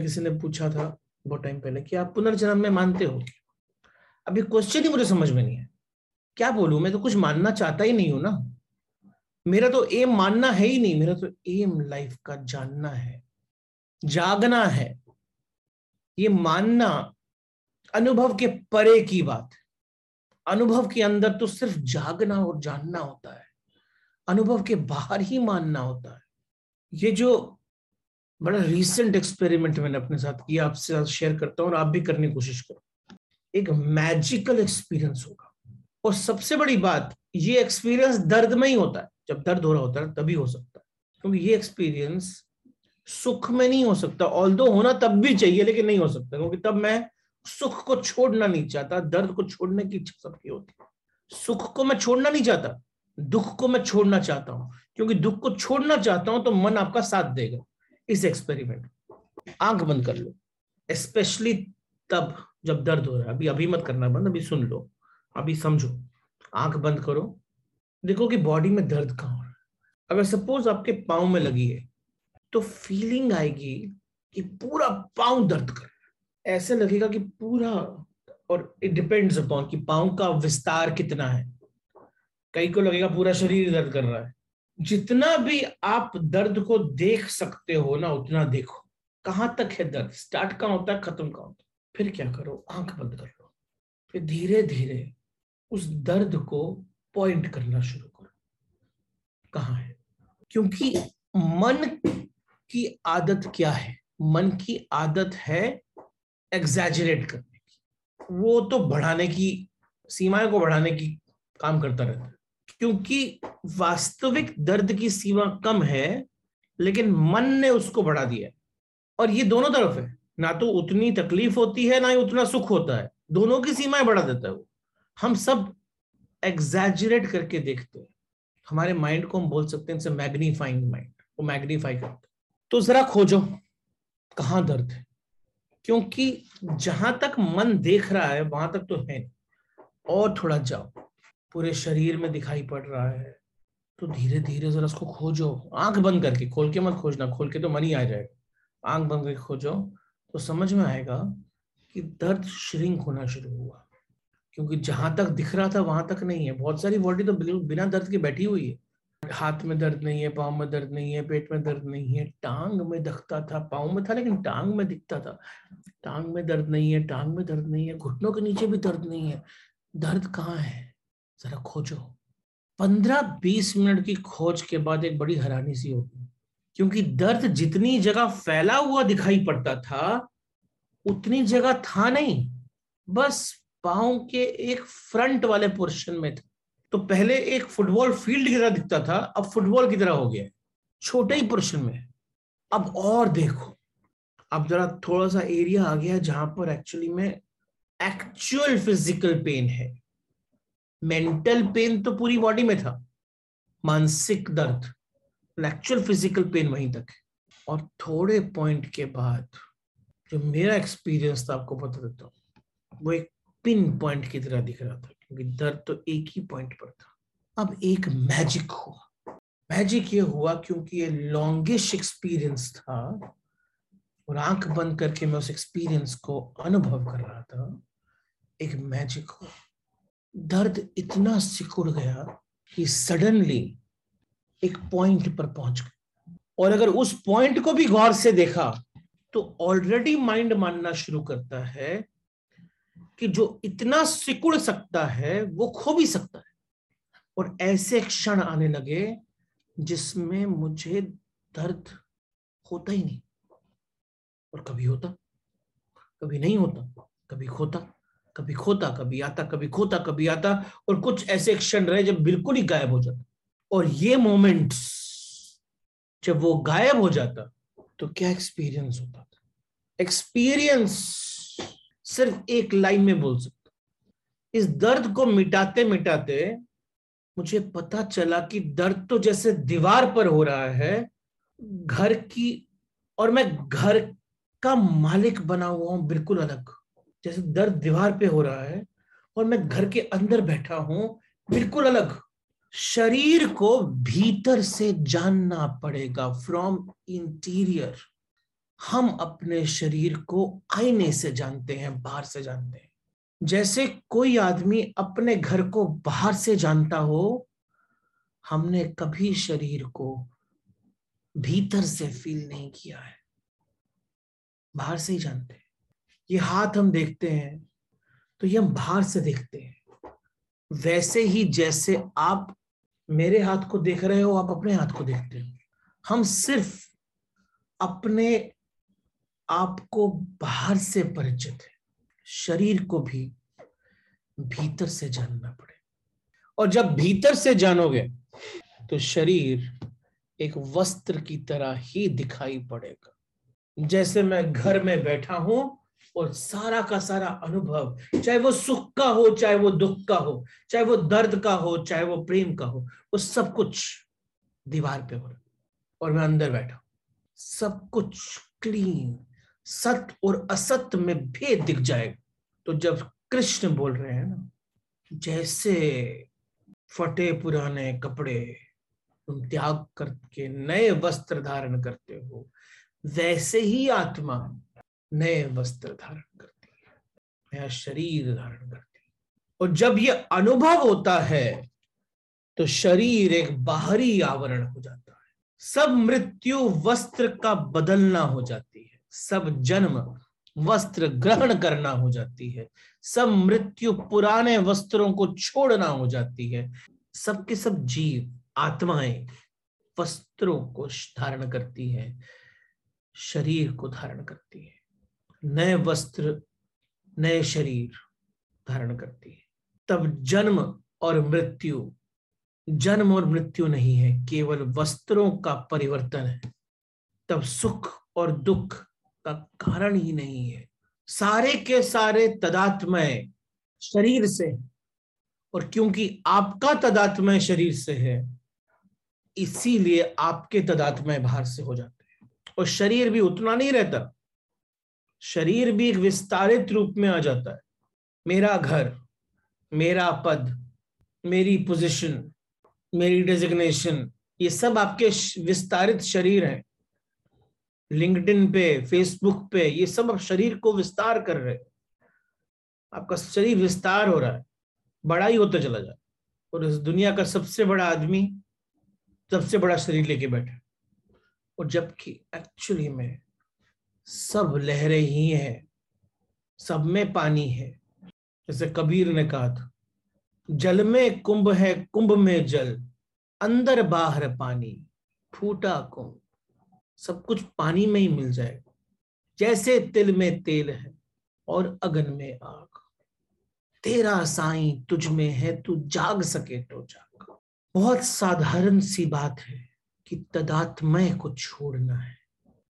आपसे किसी ने पूछा था बहुत टाइम पहले कि आप पुनर्जन्म में मानते हो? अभी क्वेश्चन ही मुझे समझ में नहीं है। क्या बोलूँ? मैं तो कुछ मानना चाहता ही नहीं हूँ ना। मेरा तो एम मानना है ही नहीं। मेरा तो एम लाइफ का जानना है। जागना है। ये मानना अनुभव के परे की बात। अनुभव के अंदर तो सिर्फ़ जागना और जानना होता है। अनुभव के बाहर ही मानना होता है। ये जो बड़ा रीसेंट एक्सपेरिमेंट मैंने अपने साथ किया, आपसे साथ शेयर करता हूँ और आप भी करने की कोशिश करो। एक मैजिकल एक्सपीरियंस होगा। और सबसे बड़ी बात, ये एक्सपीरियंस दर्द में ही होता है। जब दर्द हो रहा होता है, तभी हो सकता है। क्योंकि ये एक्सपीरियंस सुख में नहीं हो सकता। ऑल होना तब भी चाहिए, लेकिन नहीं हो सकता। क्योंकि तब मैं सुख को छोड़ना नहीं चाहता। दर्द को छोड़ने की इच्छा सबकी होती है। सुख को मैं छोड़ना नहीं चाहता। दुख को मैं छोड़ना चाहता हूँ। क्योंकि दुख को छोड़ना चाहता हूँ तो मन आपका साथ देगा। इस एक्सपेरिमेंट आँख बंद कर लो। स्पेशली तब जब दर्द हो रहा है। अभी अभी मत करना बंद, अभी सुन लो। अभी समझो। आँख बंद करो। देखो कि बॉडी में दर्द कहाँ हो रहा है। अगर सपोज़ आपके पाँव में लगी है तो फीलिंग आएगी कि पूरा पाँव दर्द कर रहा है। ऐसे लगेगा कि पूरा और इट डिपेंड्स अपॉन कि पाँव का विस्तार कितना है। कई को लगेगा पूरा शरीर दर्द कर रहा है। जितना भी आप दर्द को देख सकते हो ना, उतना देखो। कहाँ तक है दर्द? स्टार्ट कहाँ होता है? खत्म कहाँ होता है? फिर क्या करो? आँख बंद कर लो। फिर धीरे धीरे उस दर्द को पॉइंट करना शुरू करो। कहा है? क्योंकि मन की आदत क्या है? मन की आदत है एग्जैजरेट करने की। वो तो बढ़ाने की सीमाएँ को बढ़ाने की काम करता रहता है। क्योंकि वास्तविक दर्द की सीमा कम है, लेकिन मन ने उसको बढ़ा दिया और ये दोनों तरफ़ है। ना तो उतनी तकलीफ़ होती है, ना ही उतना सुख होता है। दोनों की सीमाएँ बढ़ा देता है वो। हम सब एग्जैजरेट करके देखते हैं। हमारे माइंड को हम बोल सकते हैं मैग्नीफाइंग माइंड वो मैग्नीफाई करते तो जरा खोजो, कहाँ दर्द है? क्योंकि जहाँ तक मन देख रहा है, वहाँ तक तो है और थोड़ा जाओ। पूरे शरीर में दिखाई पड़ रहा है। तो धीरे धीरे जरा उसको खोजो। आँख बंद करके, खोल के मत खोजना, खोल के तो मन ही आ जाएगा। आँख बंद करके खोजो तो समझ में आएगा कि दर्द श्रिंक होना शुरू हुआ। क्योंकि जहाँ तक दिख रहा था, वहाँ तक नहीं है। बहुत सारी बॉडी तो बिना दर्द के बैठी हुई है। हाथ में दर्द नहीं है, पाँव में दर्द नहीं है, पेट में दर्द नहीं है, टांग में दिखता था, पाँव में था, लेकिन टांग में दिखता था। टांग में दर्द नहीं है, टांग में दर्द नहीं है, घुटनों के नीचे भी दर्द नहीं है। दर्द कहाँ है? जरा खोजो। पंद्रह बीस मिनट की खोज के बाद एक बड़ी हैरानी सी होगी क्योंकि दर्द जितनी जगह फैला हुआ दिखाई पड़ता था, उतनी जगह था नहीं, बस पाओ के एक फ्रंट वाले पोर्शन में था। तो पहले एक फुटबॉल फ़ील्ड की तरह दिखता था, अब फुटबॉल की तरह हो गया छोटे ही पोर्शन में। अब और देखो, अब जरा थोड़ा सा एरिया आ गया जहाँ पर एक्चुअली में एक्चुअल फ़िज़िकल पेन है। मेंटल पेन तो पूरी बॉडी में था, मानसिक दर्द एक्चुअल फ़िज़िकल पेन वहीं तक है। और थोड़े पॉइंट के बाद जो मेरा एक्सपीरियंस था, आपको बता देता हूँ, वो एक पिन पॉइंट की तरह दिख रहा था, क्योंकि दर्द तो एक ही पॉइंट पर था। अब एक मैजिक हुआ। मैजिक ये हुआ क्योंकि ये लॉन्गेस्ट एक्सपीरियंस था और आँख बंद करके मैं उस एक्सपीरियंस को अनुभव कर रहा था। एक मैजिक हुआ। दर्द इतना सिकुड़ गया कि सडनली एक पॉइंट पर पहुँच गए। और अगर उस पॉइंट को भी गौर से देखा तो ऑलरेडी माइंड मानना शुरू करता है कि जो इतना सिकुड़ सकता है, वो खो भी सकता है। और ऐसे क्षण आने लगे जिसमें मुझे दर्द होता ही नहीं। और कभी होता, कभी नहीं होता, कभी खोता। कभी खोता, कभी आता, कभी खोता, कभी आता, और कुछ ऐसे क्षण रहे जब बिल्कुल ही गायब हो जाता। और ये मोमेंट्स, जब वो गायब हो जाता तो क्या एक्सपीरियंस होता था? एक्सपीरियंस सिर्फ़ एक लाइन में बोल सकता इस दर्द को मिटाते मिटाते मुझे पता चला कि दर्द तो जैसे दीवार पर हो रहा है, घर की, और मैं घर का मालिक बना हुआ हूँ, बिल्कुल अलग। जैसे दर्द दीवार पे हो रहा है और मैं घर के अंदर बैठा हूँ, बिल्कुल अलग। शरीर को भीतर से जानना पड़ेगा फ्रॉम इंटीरियर हम अपने शरीर को आईने से जानते हैं, बाहर से जानते हैं। जैसे कोई आदमी अपने घर को बाहर से जानता हो, हमने कभी शरीर को भीतर से फील नहीं किया है। बाहर से ही जानते ये हाथ हम देखते हैं तो ये हम बाहर से देखते हैं। वैसे ही जैसे आप मेरे हाथ को देख रहे हो, आप अपने हाथ को देखते हो। हम सिर्फ़ अपने आप को बाहर से परिचित है। शरीर को भी भीतर से जानना पड़े। और जब भीतर से जानोगे तो शरीर एक वस्त्र की तरह ही दिखाई पड़ेगा। जैसे मैं घर में बैठा हूँ और सारा का सारा अनुभव, चाहे वो सुख का हो, चाहे वो दुख का हो, चाहे वो दर्द का हो, चाहे वो प्रेम का हो, वो सब कुछ दीवार पे हो रहा और मैं अंदर बैठा सब कुछ क्लीन सत्य और असत्य में भेद दिख जाएगा। तो जब कृष्ण बोल रहे हैं ना, जैसे फटे पुराने कपड़े तुम त्याग करके नए वस्त्र धारण करते हो, वैसे ही आत्मा नए वस्त्र धारण करती है, नया शरीर धारण करती है। और जब ये अनुभव होता है तो शरीर एक बाहरी आवरण हो जाता है। सब मृत्यु वस्त्र का बदलना हो जाती है। सब जन्म वस्त्र ग्रहण करना हो जाती है। सब मृत्यु पुराने वस्त्रों को छोड़ना हो जाती है। सबके सब जीव, आत्माएँ वस्त्रों को धारण करती है, शरीर को धारण करती है। नए वस्त्र, नए शरीर धारण करती है। तब जन्म और मृत्यु, जन्म और मृत्यु नहीं है, केवल वस्त्रों का परिवर्तन है। तब सुख और दुख का कारण ही नहीं है। सारे के सारे तदात्मय शरीर से और क्योंकि आपका तदात्मय शरीर से है, इसीलिए आपके तदात्मय बाहर से हो जाते हैं। और शरीर भी उतना नहीं रहता शरीर भी एक विस्तारित रूप में आ जाता है। मेरा घर, मेरा पद, मेरी पोजीशन मेरी डेजिग्नेशन ये सब आपके विस्तारित शरीर हैं। लिंक्डइन पे फेसबुक पे, ये सब आप शरीर को विस्तार कर रहे आपका शरीर विस्तार हो रहा है, बड़ा ही होता चला जाए और इस दुनिया का सबसे बड़ा आदमी, सबसे बड़ा शरीर लेके बैठे और जबकि एक्चुअली में सब लहरें ही हैं, सब में पानी है। जैसे कबीर ने कहा था, जल में कुंभ है, कुंभ में जल, अंदर बाहर पानी, फूटा कुंभ। सब कुछ पानी में ही मिल जाएगा, जैसे तिल में तेल है और अगन में आग। तेरा साई तुझ में है, तू जाग सके तो जाग। बहुत साधारण सी बात है कि तदात्मय को छोड़ना है।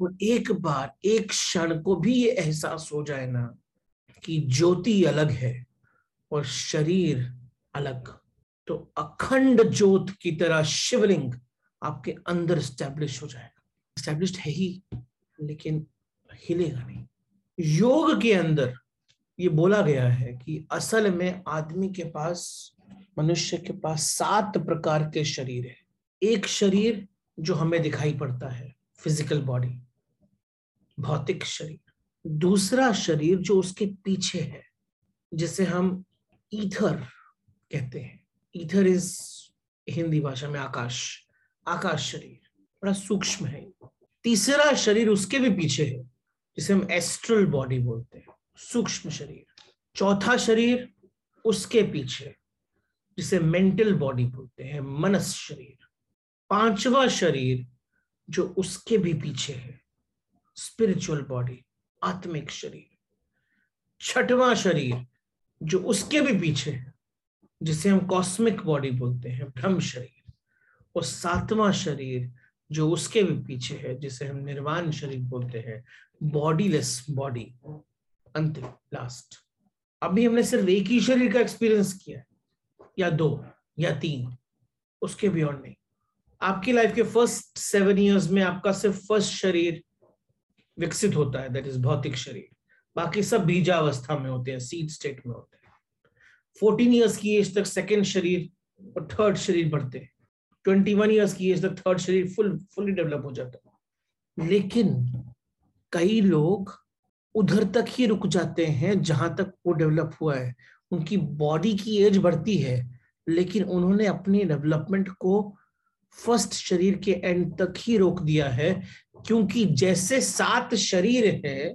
और एक बार, एक क्षण को भी ये एहसास हो जाए ना कि ज्योति अलग है और शरीर अलग। तो अखंड ज्योत की तरह शिवलिंग आपके अंदर स्टैब्लिश हो जाएगा। स्टैब्लिश है ही, लेकिन हिलेगा नहीं। योग के अंदर ये बोला गया है कि असल में आदमी के पास, मनुष्य के पास सात प्रकार के शरीर है। एक शरीर जो हमें दिखाई पड़ता है फ़िज़िकल बॉडी भौतिक शरीर। दूसरा शरीर जो उसके पीछे है, जिसे हम ईथर कहते हैं। ईथर इज़ हिंदी भाषा में आकाश आकाश शरीर, बड़ा सूक्ष्म है। तीसरा शरीर उसके भी पीछे है, जिसे हम एस्ट्रल बॉडी बोलते हैं, सूक्ष्म शरीर। चौथा शरीर उसके पीछे, जिसे मेंटल बॉडी बोलते हैं, मनस शरीर। पांचवा शरीर जो उसके भी पीछे है स्पिरिचुअल बॉडी आत्मिक शरीर। छठवां शरीर, जो उसके भी पीछे है, जिसे हम कॉस्मिक बॉडी बोलते हैं, ब्रह्म शरीर। और सातवां शरीर, जो उसके भी पीछे है, जिसे हम निर्वाण शरीर बोलते हैं बॉडीलेस बॉडी अंतिम लास्ट अभी हमने सिर्फ़ एक ही शरीर का एक्सपीरियंस किया है, या दो, या तीन, उसके और नहीं। आपकी लाइफ के फ़र्स्ट सेवन इयर्स में आपका सिर्फ़ फ़र्स्ट शरीर विकसित होता है दैट इज़ भौतिक शरीर। बाकी सब बीजावस्था में होते हैं सीड स्टेट में होते हैं। फोर्टीन ईयर्स की एज तक सेकेंड शरीर और थर्ड शरीर बढ़ते हैं। ट्वेंटी वन ईयर्स की एज तक थर्ड शरीर फुल फुली डेवलप हो जाता है। लेकिन कई लोग उधर तक ही रुक जाते हैं, जहाँ तक वो डेवलप हुआ है। उनकी बॉडी की एज बढ़ती है, लेकिन उन्होंने अपनी डेवलपमेंट को फ़र्स्ट शरीर के एंड तक ही रोक दिया है क्योंकि जैसे सात शरीर है,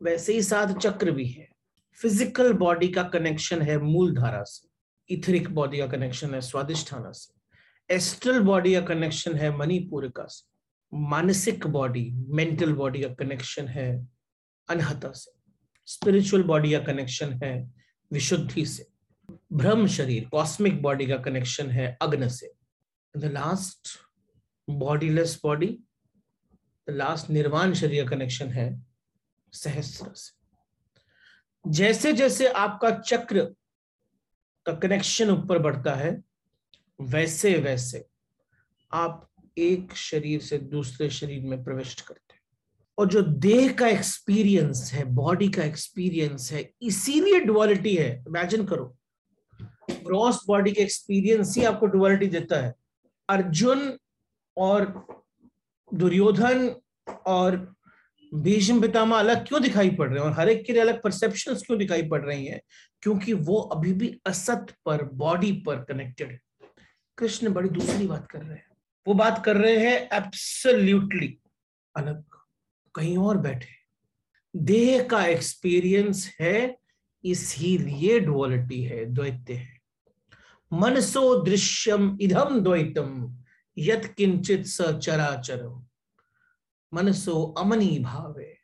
वैसे ही सात चक्र भी है। फ़िज़िकल बॉडी का कनेक्शन है मूल धारा से। इथरिक बॉडी का कनेक्शन है स्वादिष्ठाना से। एस्ट्रल बॉडी का कनेक्शन है मणिपूरिका से। मानसिक बॉडी मेंटल बॉडी का कनेक्शन है अनहता से। स्पिरिचुअल बॉडी का कनेक्शन है विशुद्धि से। ब्रह्म शरीर कॉस्मिक बॉडी का कनेक्शन है अग्न से। The last bodyless body last निर्वाण शरीर कनेक्शन है सहस्र से। जैसे जैसे आपका चक्र का कनेक्शन ऊपर बढ़ता है, वैसे वैसे आप एक शरीर से दूसरे शरीर में प्रविष्ट करते हैं। और जो देह का एक्सपीरियंस है बॉडी का एक्सपीरियंस है, इसीलिए डुअलिटी है। इमेजिन करो ग्रॉस बॉडी का एक्सपीरियंस ही आपको डुअलिटी देता है। अर्जुन और दुर्योधन और भीष्म पितामह अलग क्यों दिखाई पड़ रहे हैं? और हर एक के लिए अलग परसेप्शन क्यों दिखाई पड़ रही हैं? क्योंकि वो अभी भी असत पर बॉडी पर कनेक्टेड है। कृष्ण बड़ी दूसरी बात कर रहे हैं। वो बात कर रहे हैं एब्सोल्यूटली अलग। कहीं और बैठे। देह का एक्सपीरियंस है, इसीलिए डुअलिटी है द्वैत्य है। मनसो दृश्यम इधम द्वैतम। यत किंचित स चराचर। मनसो अमनी भावे।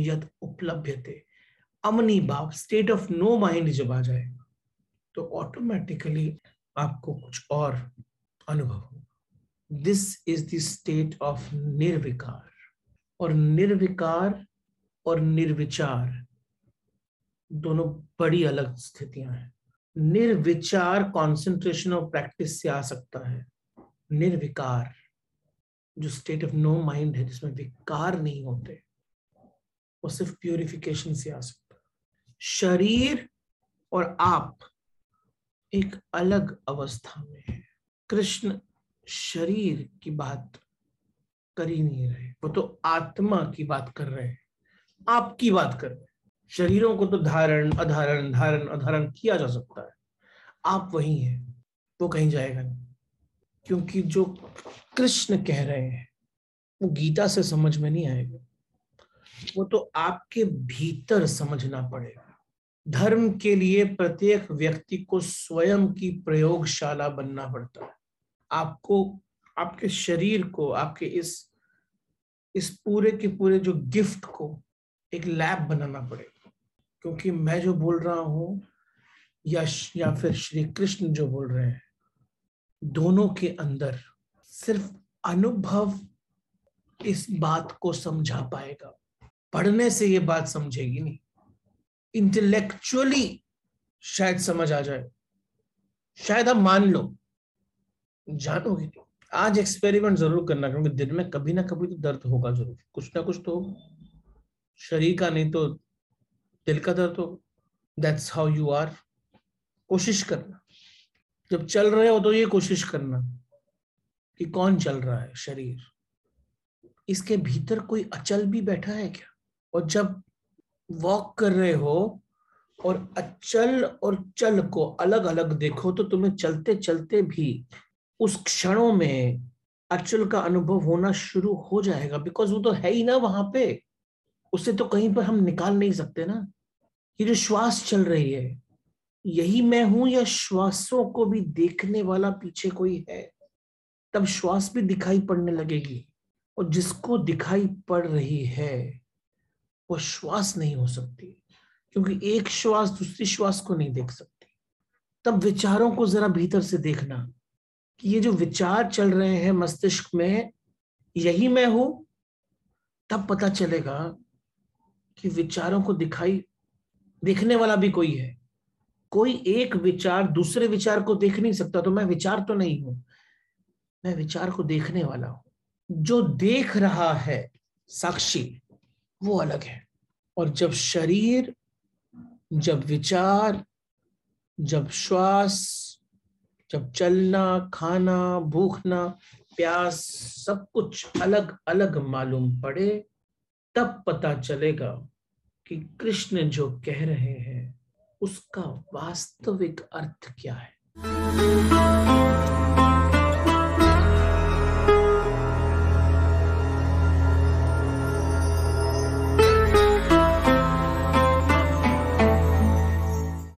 यद उपलब्ध अमनी भाव स्टेट ऑफ़ नो माइंड जब आ जाए तो ऑटोमेटिकली आपको कुछ और अनुभव this is the state of निर्विकार। और निर्विकार और निर्विचार दोनों बड़ी अलग स्थितियाँ हैं। निर्विचार कंसंट्रेशन और प्रैक्टिस से आ सकता है। निर्विकार, जो स्टेट ऑफ़ नो माइंड है, जिसमें विकार नहीं होते, वो सिर्फ़ प्योरिफिकेशन से आ सकता शरीर और आप एक अलग अवस्था में है। कृष्ण शरीर की बात कर ही नहीं रहे। वो तो आत्मा की बात कर रहे हैं। आपकी बात कर रहे हैं। शरीरों को तो धारण, अधारण धारण, अधारण किया जा सकता है। आप वही हैं। वो कहीं जाएगा नहीं। क्योंकि जो कृष्ण कह रहे हैं, वो गीता से समझ में नहीं आएगा। वो तो आपके भीतर समझना पड़ेगा। धर्म के लिए प्रत्येक व्यक्ति को स्वयं की प्रयोगशाला बनना पड़ता है। आपको, आपके शरीर को, आपके इस इस पूरे के पूरे जो गिफ्ट को एक लैब बनाना पड़ेगा। क्योंकि मैं जो बोल रहा हूँ, या या फिर श्री कृष्ण जो बोल रहे हैं दोनों के अंदर सिर्फ़ अनुभव इस बात को समझा पाएगा। पढ़ने से ये बात समझेगी नहीं। इंटेलेक्चुअली शायद समझ आ जाए। शायद आप मान लो। जानोगे आज एक्सपेरिमेंट ज़रूर करना, क्योंकि दिन में कभी ना कभी तो दर्द होगा ज़रूर। कुछ ना कुछ तो शरीर का नहीं तो दिल का दर्द हो दैट्स हाउ यू आर कोशिश करना। जब चल रहे हो तो ये कोशिश करना कि कौन चल रहा है, शरीर। इसके भीतर कोई अचल भी बैठा है क्या? और जब वॉक कर रहे हो और अचल और चल को अलग अलग देखो तो तुम्हें चलते चलते भी उस क्षणों में अचल का अनुभव होना शुरू हो जाएगा। बिकॉज़ वो तो है ही ना वहाँ पे। उसे तो कहीं पर हम निकाल नहीं सकते ना। ये जो श्वास चल रही है यही मैं हूँ या श्वासों को भी देखने वाला पीछे कोई है? तब श्वास भी दिखाई पड़ने लगेगी और जिसको दिखाई पड़ रही है, वो श्वास नहीं हो सकती, क्योंकि एक श्वास दूसरी श्वास को नहीं देख सकती। तब विचारों को जरा भीतर से देखना कि ये जो विचार चल रहे हैं मस्तिष्क में, यही मैं हूँ? तब पता चलेगा कि विचारों को दिखाई, देखने वाला भी कोई है। कोई एक विचार दूसरे विचार को देख नहीं सकता तो मैं विचार तो नहीं हूँ। मैं विचार को देखने वाला हूँ। जो देख रहा है साक्षी, वो अलग है। और जब शरीर, जब विचार, जब श्वास, जब चलना, खाना, भूखना, प्यास, सब कुछ अलग अलग मालूम पड़े, तब पता चलेगा कि कृष्ण जो कह रहे हैं उसका वास्तविक अर्थ क्या है?